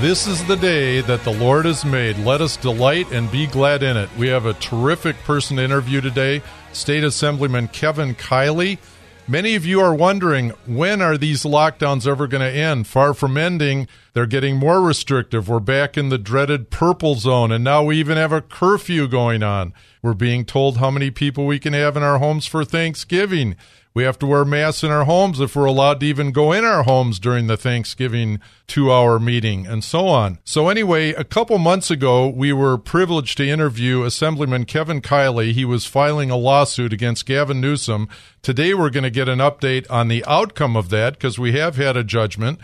This is the day that the Lord has made. Let us delight and be glad in it. We have a terrific person to interview today, State Assemblyman Kevin Kiley. Many of you are wondering when are these lockdowns ever going to end? Far from ending, they're getting more restrictive. We're back in the dreaded purple zone, and now we even have a curfew going on. We're being told how many people we can have in our homes for Thanksgiving. We have to wear masks in our homes if we're allowed to even go in our homes during the Thanksgiving two hour meeting and so on. So, anyway, a couple months ago, we were privileged to interview Assemblyman Kevin Kiley. He was filing a lawsuit against Gavin Newsom. Today, we're going to get an update on the outcome of that because we have had a judgment.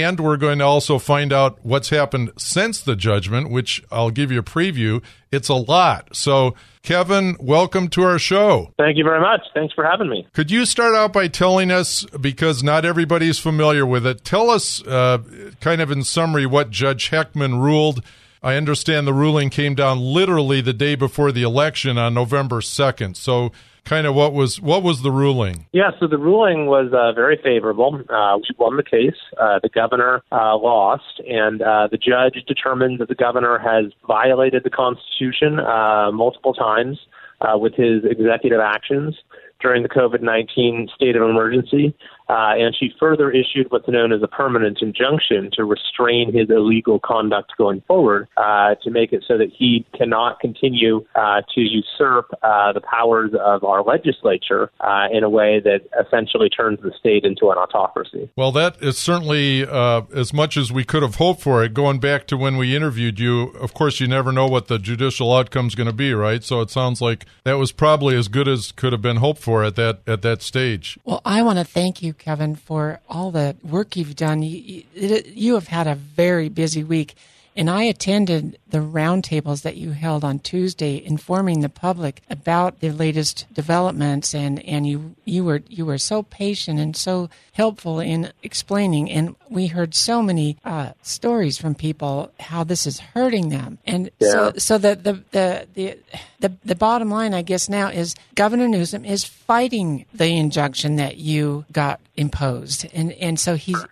And we're going to also find out what's happened since the judgment, which I'll give you a preview. It's a lot. So, Kevin, welcome to our show. Thank you very much. Thanks for having me. Could you start out by telling us, because not everybody's familiar with it, tell us, uh, kind of in summary, what Judge Heckman ruled? I understand the ruling came down literally the day before the election on November 2nd. So, kind of what was what was the ruling? Yeah, so the ruling was uh, very favorable. Uh, we won the case. Uh, the governor uh, lost, and uh, the judge determined that the governor has violated the Constitution uh, multiple times with his executive actions during the COVID 19 state of emergency. Uh, and she further issued what's known as a permanent injunction to restrain his illegal conduct going forward uh, to make it so that he cannot continue uh, to usurp uh, the powers of our legislature uh, in a way that essentially turns the state into an autocracy. Well, that is certainly uh, as much as we could have hoped for it. Going back to when we interviewed you, of course, you never know what the judicial outcome is going to be, right? So it sounds like that was probably as good as could have been hoped for at that at that stage. Well, I want to thank you Kevin, for all the work you've done. You, you, have had a very busy week. And I attended the roundtables that you held on Tuesday, informing the public about the latest developments, and, and you you were you were so patient and so helpful in explaining. And we heard so many uh, stories from people how this is hurting them. And yeah. so so the, the the the the the bottom line, I guess, now is Governor Newsom is fighting the injunction that you got imposed, and and so he's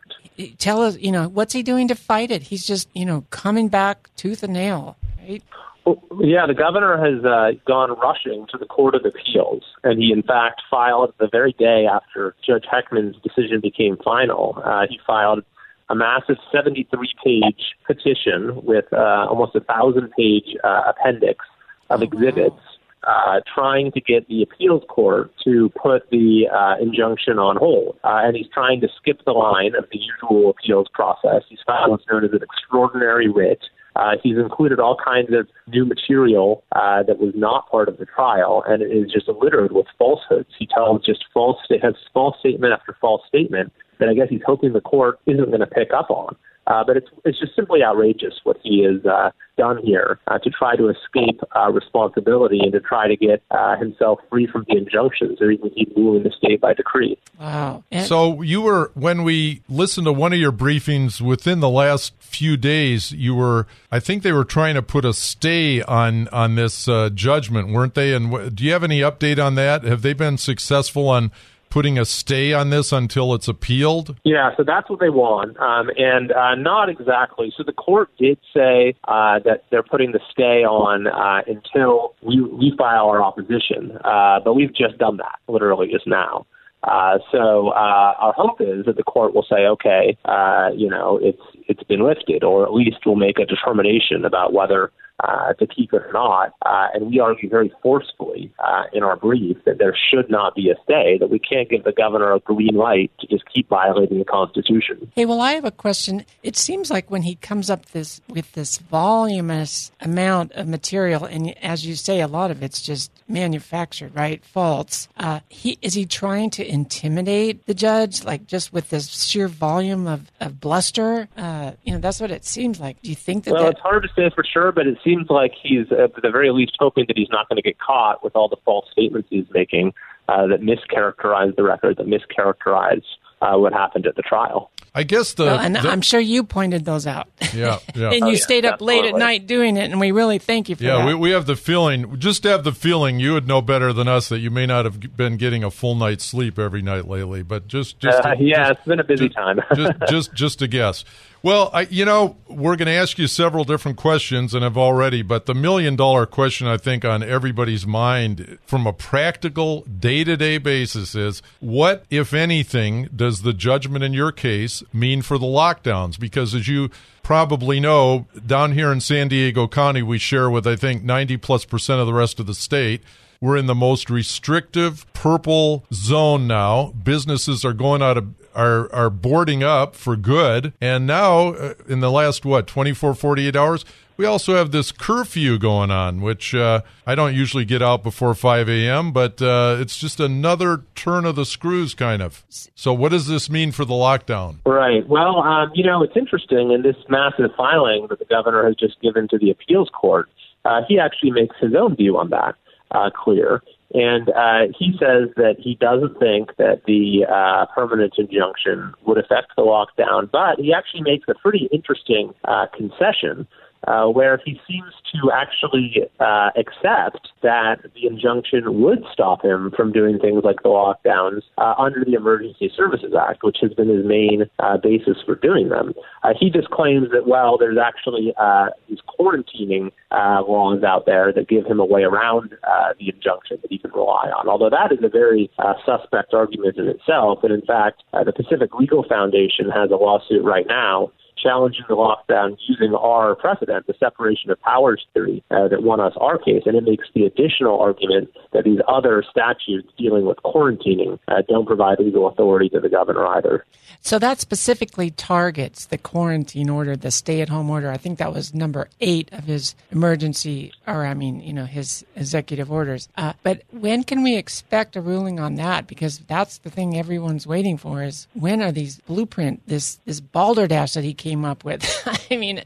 tell us, you know, what's he doing to fight it? He's just, you know, coming back tooth and nail, right? Well, yeah, the governor has uh, gone rushing to the Court of Appeals, and he, in fact, filed the very day after Judge Heckman's decision became final. Uh, he filed a massive 73 page petition with uh, almost a thousand page uh, appendix of oh, exhibits uh, trying to get the appeals court to put the uh, injunction on hold. Uh, and he's trying to skip the line of the usual appeals process. He's filed what's known as an extraordinary writ. Uh, he's included all kinds of new material uh, that was not part of the trial, and it is just littered with falsehoods. He tells just false, has false statement after false statement that I guess he's hoping the court isn't going to pick up on. Uh, but it's it's just simply outrageous what he has uh, done here uh, to try to escape uh, responsibility and to try to get uh, himself free from the injunctions or even keep ruling the state by decree. Wow! And- so you were when we listened to one of your briefings within the last few days, you were I think they were trying to put a stay on on this uh, judgment, weren't they? And w- do you have any update on that? Have they been successful on putting a stay on this until it's appealed? Yeah, so that's what they want, um, and uh, not exactly. So the court did say uh, that they're putting the stay on uh, until we, we file our opposition, uh, but we've just done that literally just now. Uh, so uh, our hope is that the court will say, okay, uh, you know, it's it's been lifted, or at least will make a determination about whether uh, to keep it or not. Uh, and we argue very forcefully uh, in our brief that there should not be a stay, that we can't give the governor a green light to just keep violating the Constitution. Hey, well, I have a question. It seems like when he comes up this with this voluminous amount of material, and as you say, a lot of it's just manufactured, right? False. Uh, he is he trying to intimidate the judge, like just with this sheer volume of, of bluster? Uh, you know, that's what it seems like. Do you think that? Well, that, it's hard to say for sure, but it seems like he's at the very least hoping that he's not going to get caught with all the false statements he's making uh, that mischaracterize the record, that mischaracterize uh, what happened at the trial. I guess the, well, and the- I'm sure you pointed those out. Yeah, yeah. and Oh, you yeah, stayed up late at night doing it, and we really thank you for Yeah, that. Yeah, we, we have the feeling, just have the feeling you would know better than us that you may not have been getting a full night's sleep every night lately. But just, just, Uh, yeah, just, it's been a busy just- time. just, just, just a guess. Well, I, you know, we're going to ask you several different questions, and have already. But the million dollar question, I think, on everybody's mind from a practical, day to day basis is what, if anything, does the judgment in your case mean for the lockdowns? Because as you probably know, down here in San Diego County, we share with I think ninety plus percent of the rest of the state. We're in the most restrictive purple zone now. Businesses are going out of are are boarding up for good. And now uh, in the last what 24 48 hours, we also have this curfew going on, which uh, I don't usually get out before 5 a.m., but uh, it's just another turn of the screws, kind of. So, what does this mean for the lockdown? Right. Well, um, you know, it's interesting in this massive filing that the governor has just given to the appeals court. Uh, he actually makes his own view on that uh, clear. And uh, he says that he doesn't think that the uh, permanent injunction would affect the lockdown, but he actually makes a pretty interesting concession uh, where he seems to actually uh, accept that the injunction would stop him from doing things like the lockdowns uh, under the Emergency Services Act, which has been his main uh, basis for doing them. Uh, he just claims that, well, there's actually uh, these quarantining laws out there that give him a way around the injunction that he can rely on, although that is a very suspect argument in itself. And in fact, the Pacific Legal Foundation has a lawsuit right now challenging the lockdown using our precedent, the separation of powers theory uh, that won us our case, and it makes the additional argument that these other statutes dealing with quarantining uh, don't provide legal authority to the governor either. So that specifically targets the quarantine order, the stay-at-home order. I think that was number eight of his emergency, or I mean, you know, his executive orders. Uh, but when can we expect a ruling on that? Because that's the thing everyone's waiting for: is when are these blueprint, this this balderdash that he came up with? I mean.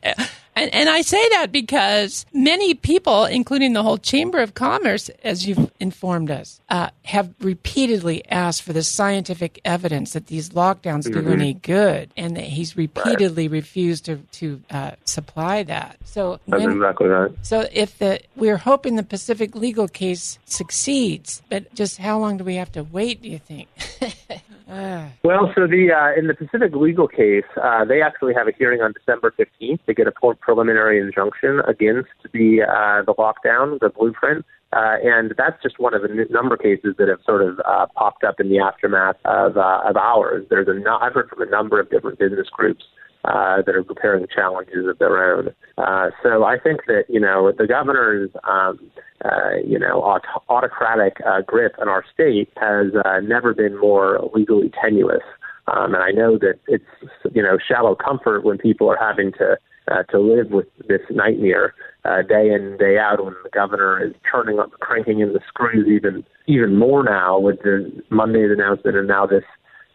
And, and I say that because many people, including the whole Chamber of Commerce, as you've informed us, uh, have repeatedly asked for the scientific evidence that these lockdowns do any good, and that he's repeatedly refused to to uh, supply that. So That's when, exactly right. so if the we're hoping the Pacific legal case succeeds, but just how long do we have to wait? Do you think? Ah. Well, so the uh, in the Pacific legal case, uh, they actually have a hearing on December fifteenth to get a preliminary injunction against the uh, the lockdown, the blueprint, uh, and that's just one of a number of cases that have sort of uh, popped up in the aftermath of uh, of ours. There's a I've heard from a number of different business groups uh, that are preparing challenges of their own. Uh, so I think that you know the governor's um, uh, you know aut- autocratic uh, grip in our state has uh, never been more legally tenuous. Um, and I know that it's you know shallow comfort when people are having to uh, to live with this nightmare uh, day in day out when the governor is turning up, cranking in the screws even even more now with the Monday's announcement and now this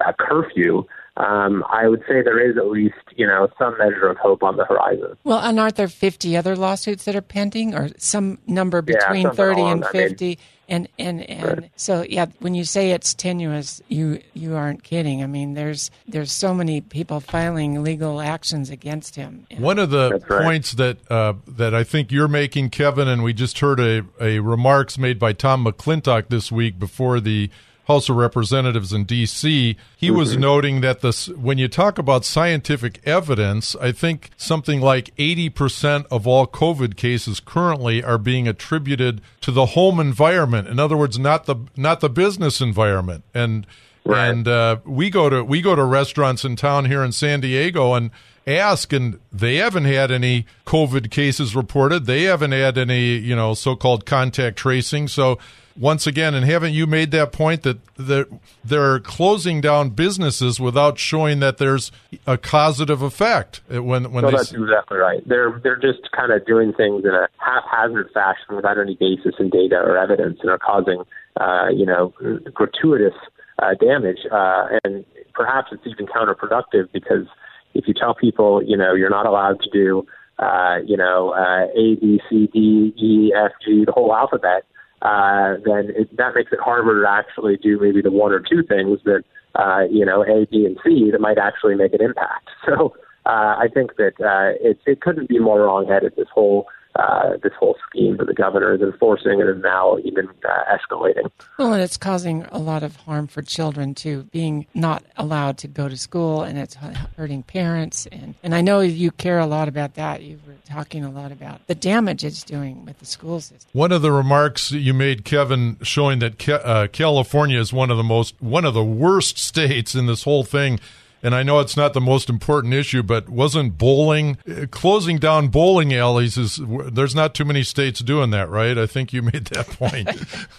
uh, curfew. Um, I would say there is at least you know some measure of hope on the horizon. Well, and aren't there 50 other lawsuits that are pending or some number between 30 along and that, I mean- 50? and and and so yeah, when you say it's tenuous, you you aren't kidding. I mean, there's there's so many people filing legal actions against him. One of the right. points that uh, that I think you're making, Kevin, and we just heard a, a remarks made by Tom McClintock this week before the House of Representatives in D.C. He was noting that this when you talk about scientific evidence, I think something like 80% of all COVID cases currently are being attributed to the home environment. In other words, not the not the business environment. And Right. And uh, we go to we go to restaurants in town here in San Diego and ask, and they haven't had any COVID cases reported. They haven't had any, you know, so-called contact tracing. So once again, and haven't you made that point that they're, they're closing down businesses without showing that there's a causative effect when when no, they that's exactly right. They're they're just kind of doing things in a haphazard fashion without any basis in data or evidence, and are causing uh, you know gratuitous uh, damage, uh, and perhaps it's even counterproductive because if you tell people, you know, you're not allowed to do, uh, you know, uh, A, B, C, D, E, F, G, the whole alphabet, uh, then it, that makes it harder to actually do maybe the one or two things that, uh, you know, A, B, and C that might actually make an impact. So uh, I think that uh, it, it couldn't be more wrongheaded, this whole uh, this whole scheme that the governor is enforcing and is now even uh, escalating. Well, and it's causing a lot of harm for children too, being not allowed to go to school, and it's hurting parents. And, and I know you care a lot about that. You were talking a lot about the damage it's doing with the school system. One of the remarks you made, Kevin, showing that uh, California is one of the most one of the worst states in this whole thing and I know it's not the most important issue, but wasn't bowling uh, closing down bowling alleys is there's not too many states doing that, right? I think you made that point.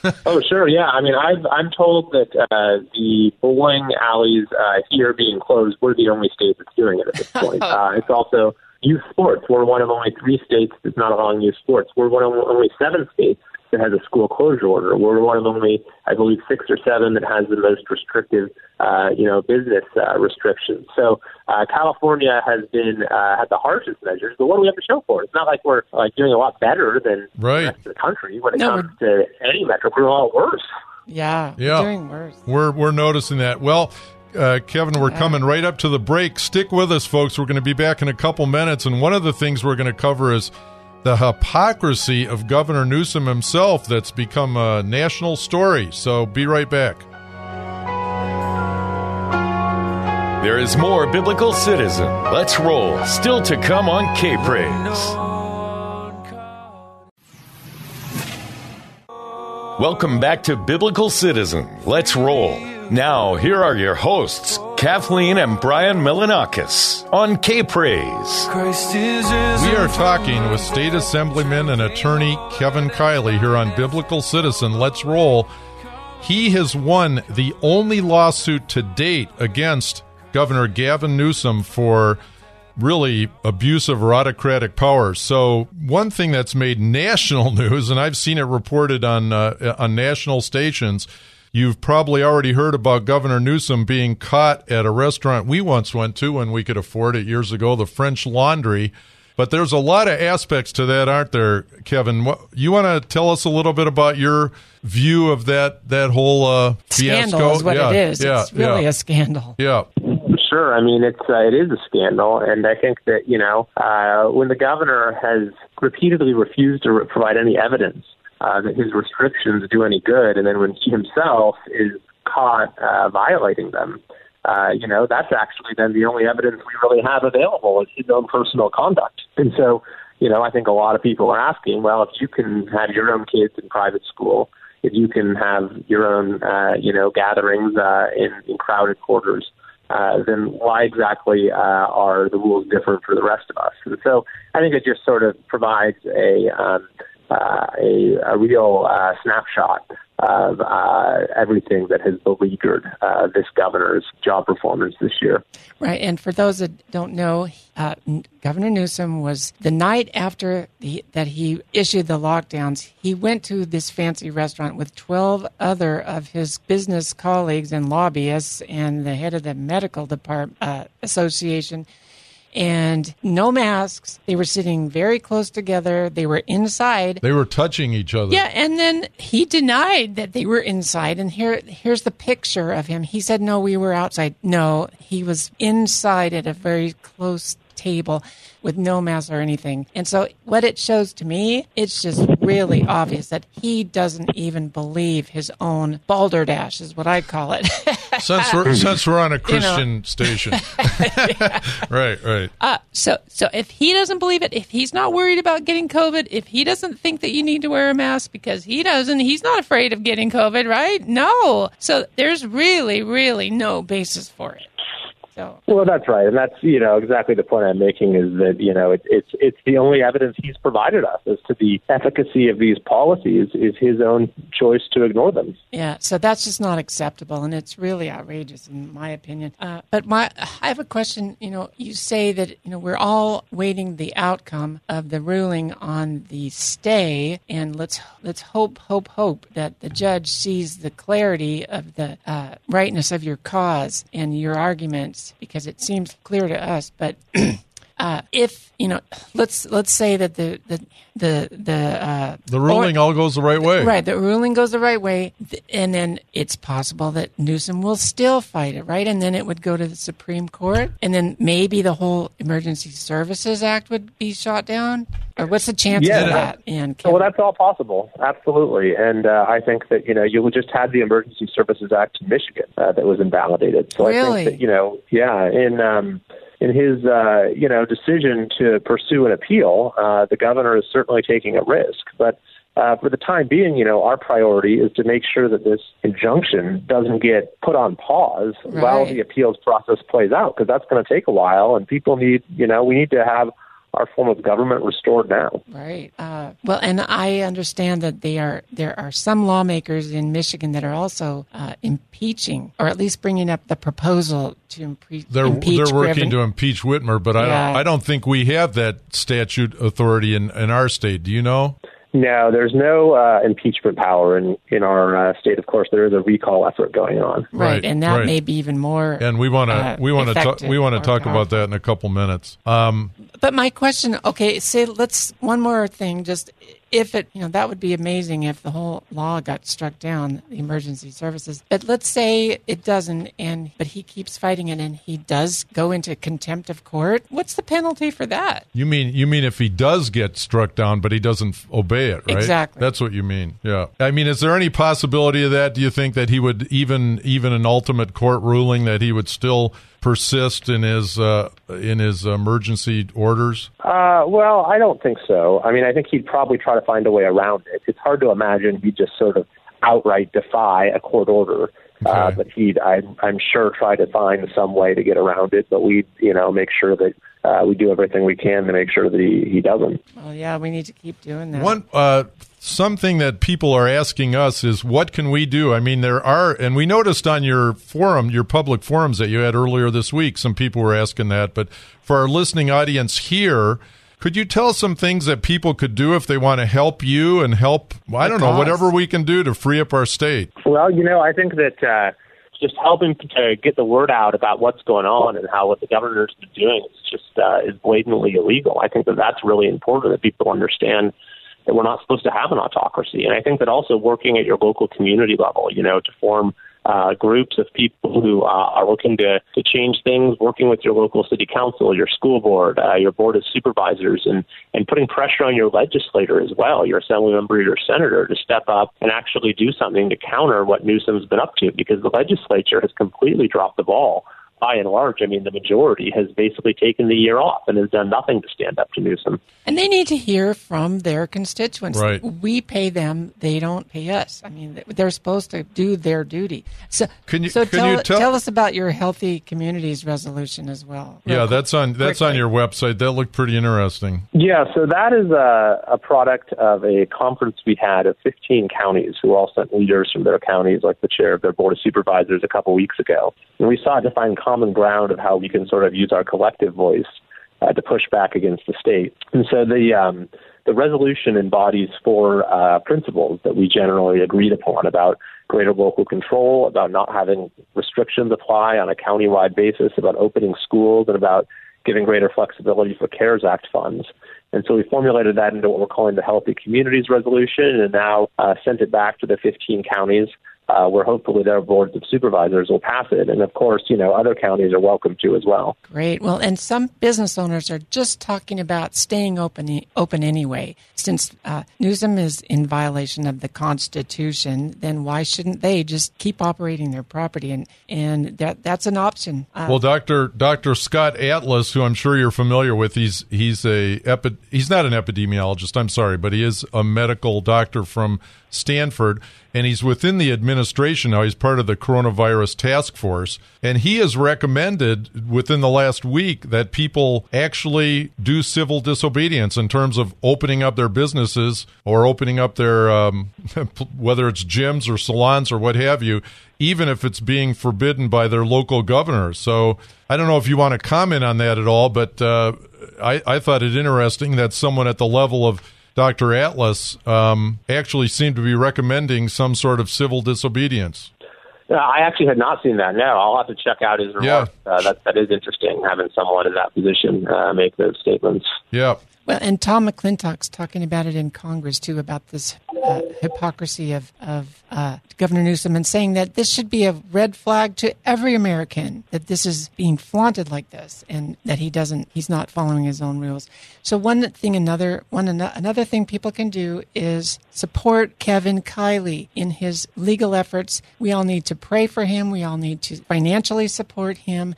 oh, sure, yeah. I mean, I've, I'm told that uh, the bowling alleys uh, here being closed, we're the only state that's doing it at this point. Uh, it's also youth sports. We're one of only three states that's not allowing youth sports. We're one of only seven states that has a school closure order. We're one of only, I believe, six or seven that has the most restrictive, uh, you know, business uh, restrictions. So uh, California has been uh, had the harshest measures, but what do we have to show for it? It's not like we're like doing a lot better than right. the rest of the country when it no, comes to any metric. We're a lot worse. Yeah, yeah, doing worse. We're we're noticing that. Well. Uh, Kevin, we're coming right up to the break. Stick with us, folks. We're going to be back in a couple minutes. And one of the things we're going to cover is the hypocrisy of Governor Newsom himself that's become a national story. So be right back. There is more Biblical Citizen. Let's roll. Still to come on K Praise. Welcome back to Biblical Citizen. Let's roll. Now, here are your hosts, Kathleen and Brian Melanakis on K Praise. We are talking with State Assemblyman and Attorney Kevin Kiley here on Biblical Citizen. Let's roll. He has won the only lawsuit to date against Governor Gavin Newsom for really abusive or autocratic power. So one thing that's made national news, and I've seen it reported on uh, on national stations You've probably already heard about Governor Newsom being caught at a restaurant we once went to when we could afford it years ago, the French Laundry. But there's a lot of aspects to that, aren't there, Kevin? What, you want to tell us a little bit about your view of that that whole uh, scandal fiasco? is what yeah, it is. Yeah, it's really yeah. a scandal. Yeah. Sure. I mean, it's uh, it is a scandal, and I think that you know uh, when the governor has repeatedly refused to re- provide any evidence uh, that his restrictions do any good, and then when he himself is caught uh, violating them, uh, you know, that's actually then the only evidence we really have available is his own personal conduct. And so, you know, I think a lot of people are asking, well, if you can have your own kids in private school, if you can have your own, uh, you know, gatherings uh, in, in crowded quarters, uh, then why exactly uh, are the rules different for the rest of us? And so I think it just sort of provides a um, uh, a, a real uh, snapshot of uh, everything that has beleaguered uh, this governor's job performance this year. Right. And for those that don't know, uh, Governor Newsom was the night after the, that he issued the lockdowns, he went to this fancy restaurant with 12 other of his business colleagues and lobbyists and the head of the medical department uh, association and no masks. They were sitting very close together. They were inside. They were touching each other. Yeah, and then he denied that they were inside. And here, here's the picture of him. He said, "No, we were outside." No, he was inside at a very close table with no mask or anything. And so, what it shows to me, it's just really obvious that he doesn't even believe his own balderdash, is what I call it. since we're since we're on a Christian you know. station, right, right. Uh, so, so if he doesn't believe it, if he's not worried about getting COVID, if he doesn't think that you need to wear a mask because he doesn't, he's not afraid of getting COVID, right? No. So there's really, really no basis for it. So. Well, that's right, and that's you know exactly the point I'm making is that you know it, it's it's the only evidence he's provided us as to the efficacy of these policies is his own choice to ignore them. Yeah, so that's just not acceptable, and it's really outrageous in my opinion. Uh, but my I have a question. You know, you say that you know we're all waiting the outcome of the ruling on the stay, and let's let's hope hope hope that the judge sees the clarity of the uh, rightness of your cause and your arguments because it seems clear to us. But uh, if you know, let's let's say that the the the the uh, the ruling or, all goes the right way, right? The ruling goes the right way, and then it's possible that Newsom will still fight it, right? And then it would go to the Supreme Court, and then maybe the whole Emergency Services Act would be shot down. Or what's the chance yeah, of that? And well, that's all possible, absolutely. And uh, I think that you know you just had the Emergency Services Act in Michigan uh, that was invalidated. So really? I think that you know, yeah, in. Um, in his uh, you know decision to pursue an appeal, uh, the governor is certainly taking a risk. But uh, for the time being, you know, our priority is to make sure that this injunction doesn't get put on pause right. while the appeals process plays out, because that's going to take a while, and people need, you know, we need to have our form of government restored now. Right. Uh, well, and I understand that they are there are some lawmakers in Michigan that are also uh, impeaching, or at least bringing up the proposal to impre- they're, impeach. They're working Griffin. to impeach Whitmer, but yeah. I don't. I don't think we have that statute authority in in our state. Do you know? No, there's no uh, impeachment power in in our uh, state. Of course, there is a recall effort going on. Right, right and that right. may be even more. And we want to uh, we want to talk we want to talk about that in a couple minutes. Um, but my question, okay, say let's one more thing. Just if it, you know, that would be amazing if the whole law got struck down, the emergency services. But let's say it doesn't, and but he keeps fighting it, and he does go into contempt of court. What's the penalty for that? You mean you mean if he does get struck down, but he doesn't obey it, right? Exactly. That's what you mean. Yeah. I mean, is there any possibility of that? Do you think that he would even even an ultimate court ruling that he would still persist in his uh, in his emergency orders? Uh, well, I don't think so. I mean, I think he'd probably try to find a way around it. It's hard to imagine he'd just sort of outright defy a court order. Uh, okay. Uh, but he'd, I, I'm sure, try to find some way to get around it. But we'd, you know, make sure that uh, we do everything we can to make sure that he, he doesn't. Well, yeah, we need to keep doing that. One uh, something that people are asking us is what can we do? I mean, there are, and we noticed on your forum, your public forums that you had earlier this week, some people were asking that. But for our listening audience here, could you tell some things that people could do if they want to help you and help, I don't know, whatever we can do to free up our state? Well, you know, I think that uh, just helping to get the word out about what's going on and how what the governor's been doing is just uh, is blatantly illegal. I think that that's really important that people understand that we're not supposed to have an autocracy. And I think that also working at your local community level, you know, to form uh, groups of people who uh, are looking to, to change things, working with your local city council, your school board, uh, your board of supervisors, and, and putting pressure on your legislator as well, your assembly member, your senator, to step up and actually do something to counter what Newsom's been up to because the legislature has completely dropped the ball by and large, I mean, the majority has basically taken the year off and has done nothing to stand up to Newsom. And they need to hear from their constituents. Right. We pay them; they don't pay us. I mean, they're supposed to do their duty. So, can you, so can tell, you tell, tell, us about your healthy communities resolution as well? Yeah, that's on that's quickly. on your website. That looked pretty interesting. Yeah, so that is a, a product of a conference we had of 15 counties who all sent leaders from their counties, like the chair of their board of supervisors, a couple weeks ago, and we sought to find common ground of how we can sort of use our collective voice uh, to push back against the state. And so the um, the resolution embodies four uh, principles that we generally agreed upon about greater local control, about not having restrictions apply on a countywide basis, about opening schools, and about giving greater flexibility for CARES Act funds. And so we formulated that into what we're calling the Healthy Communities Resolution and now uh, sent it back to the 15 counties uh, where hopefully their boards of supervisors will pass it. And of course, you know, other counties are welcome to as well. Great. Well, and some business owners are just talking about staying open open anyway. Since uh, Newsom is in violation of the Constitution, then why shouldn't they just keep operating their property? And and that that's an option. Uh, well, Doctor Doctor Scott Atlas, who I'm sure you're familiar with, he's he's a epi- he's not an epidemiologist. I'm sorry, but he is a medical doctor from Stanford, and he's within the administration now. He's part of the coronavirus task force, and he has recommended within the last week that people actually do civil disobedience in terms of opening up their businesses or opening up their um, whether it's gyms or salons or what have you, even if it's being forbidden by their local governor. So I don't know if you want to comment on that at all, but uh, I, I thought it interesting that someone at the level of Dr. Atlas um, actually seemed to be recommending some sort of civil disobedience. I actually had not seen that. No, I'll have to check out his remarks. Yeah. Uh, that that is interesting having someone in that position uh, make those statements. Yeah. Well, and Tom McClintock's talking about it in Congress too about this uh, hypocrisy of of uh, Governor Newsom and saying that this should be a red flag to every American that this is being flaunted like this and that he doesn't he's not following his own rules. So one thing another one another thing people can do is support Kevin Kiley in his legal efforts. We all need to pray for him. We all need to financially support him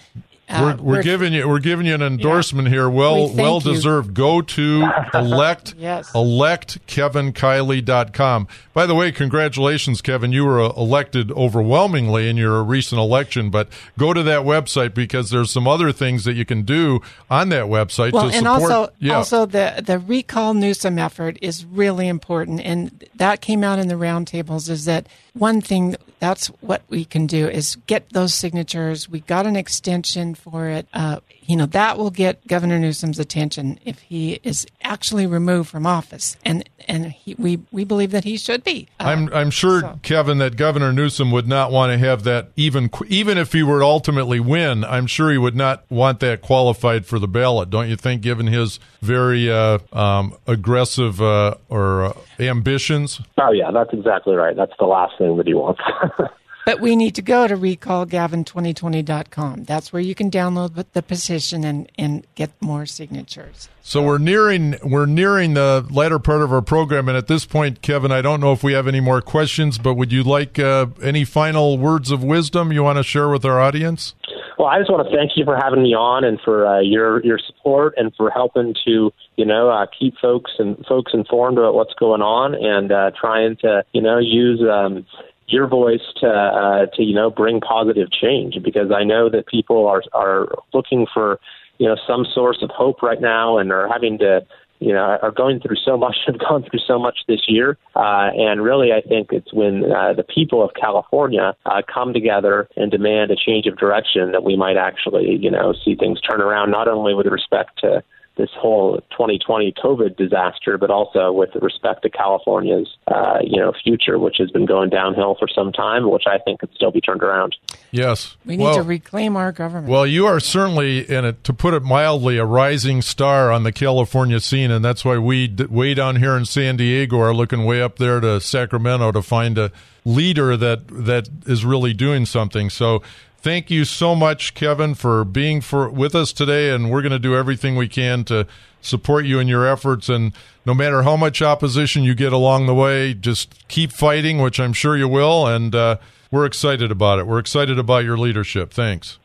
we're, we're, we're, giving you we're giving you an endorsement yeah. here. Well we well deserved. You. Go to elect yes. electkevinkiley.com. By the way, congratulations, Kevin. You were uh, elected overwhelmingly in your recent election, but go to that website because there's some other things that you can do on that website well, to and support. Also, yeah. also the the recall Newsom effort is really important, and that came out in the roundtables. Is that one thing? That's what we can do is get those signatures. We got an extension for it. Uh, you know that will get Governor Newsom's attention if he is actually removed from office, and and he, we we believe that he should be. Uh, I'm I'm sure, so. Kevin, that Governor Newsom would not want to have that even even if he were to ultimately win. I'm sure he would not want that qualified for the ballot. Don't you think? Given his very uh, um, aggressive uh, or uh, ambitions. Oh yeah, that's exactly right. That's the last thing that he wants. But we need to go to recallgavin2020.com. That's where you can download the petition and, and get more signatures. So we're nearing we're nearing the latter part of our program, and at this point, Kevin, I don't know if we have any more questions, but would you like uh, any final words of wisdom you want to share with our audience? Well, I just want to thank you for having me on and for uh, your your support and for helping to you know uh, keep folks and folks informed about what's going on and uh, trying to you know use um, your voice to uh, to you know bring positive change because I know that people are are looking for you know some source of hope right now and are having to you know are going through so much have gone through so much this year. Uh, and really I think it's when uh, the people of California uh, come together and demand a change of direction that we might actually you know see things turn around not only with respect to this whole 2020 COVID disaster, but also with respect to California's, uh, you know, future, which has been going downhill for some time, which I think could still be turned around. Yes, we need well, to reclaim our government. Well, you are certainly, in it, to put it mildly, a rising star on the California scene, and that's why we, way down here in San Diego, are looking way up there to Sacramento to find a leader that that is really doing something. So thank you so much, Kevin, for being for with us today, and we're going to do everything we can to support you in your efforts. And no matter how much opposition you get along the way, just keep fighting, which I'm sure you will. And uh, we're excited about it. We're excited about your leadership. Thanks.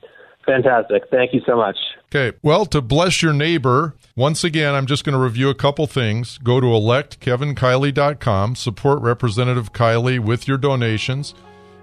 Fantastic. Thank you so much. Okay. Well, to bless your neighbor, once again, I'm just going to review a couple things. Go to electkevinkiley.com, support Representative Kiley with your donations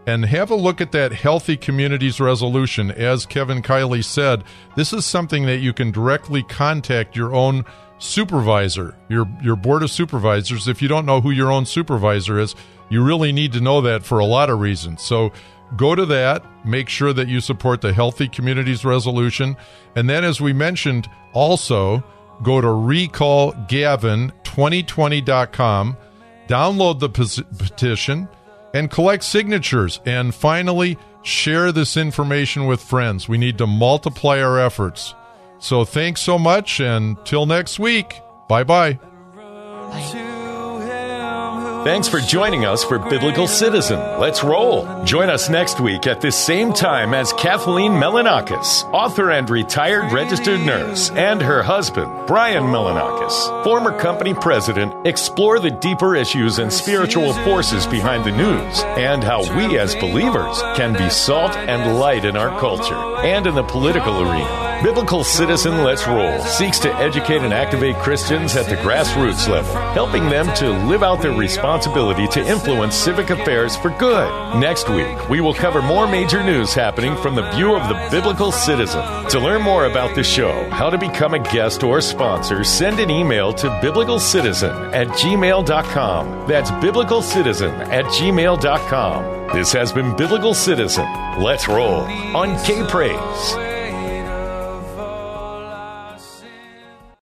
and have a look at that Healthy Communities resolution. As Kevin Kiley said, this is something that you can directly contact your own supervisor, your your board of supervisors. If you don't know who your own supervisor is, you really need to know that for a lot of reasons. So go to that, make sure that you support the Healthy Communities resolution, and then as we mentioned, also go to recallgavin2020.com, download the petition and collect signatures. And finally, share this information with friends. We need to multiply our efforts. So thanks so much, and till next week, bye bye. bye. Thanks for joining us for Biblical Citizen. Let's roll. Join us next week at this same time as Kathleen Melanakis, author and retired registered nurse, and her husband, Brian Melanakis, former company president, explore the deeper issues and spiritual forces behind the news and how we as believers can be salt and light in our culture and in the political arena. Biblical Citizen Let's Roll seeks to educate and activate Christians at the grassroots level, helping them to live out their responsibility to influence civic affairs for good. Next week, we will cover more major news happening from the view of the biblical citizen. To learn more about the show, how to become a guest or sponsor, send an email to biblicalcitizen at gmail.com. That's biblicalcitizen at gmail.com. This has been Biblical Citizen. Let's roll on K Praise.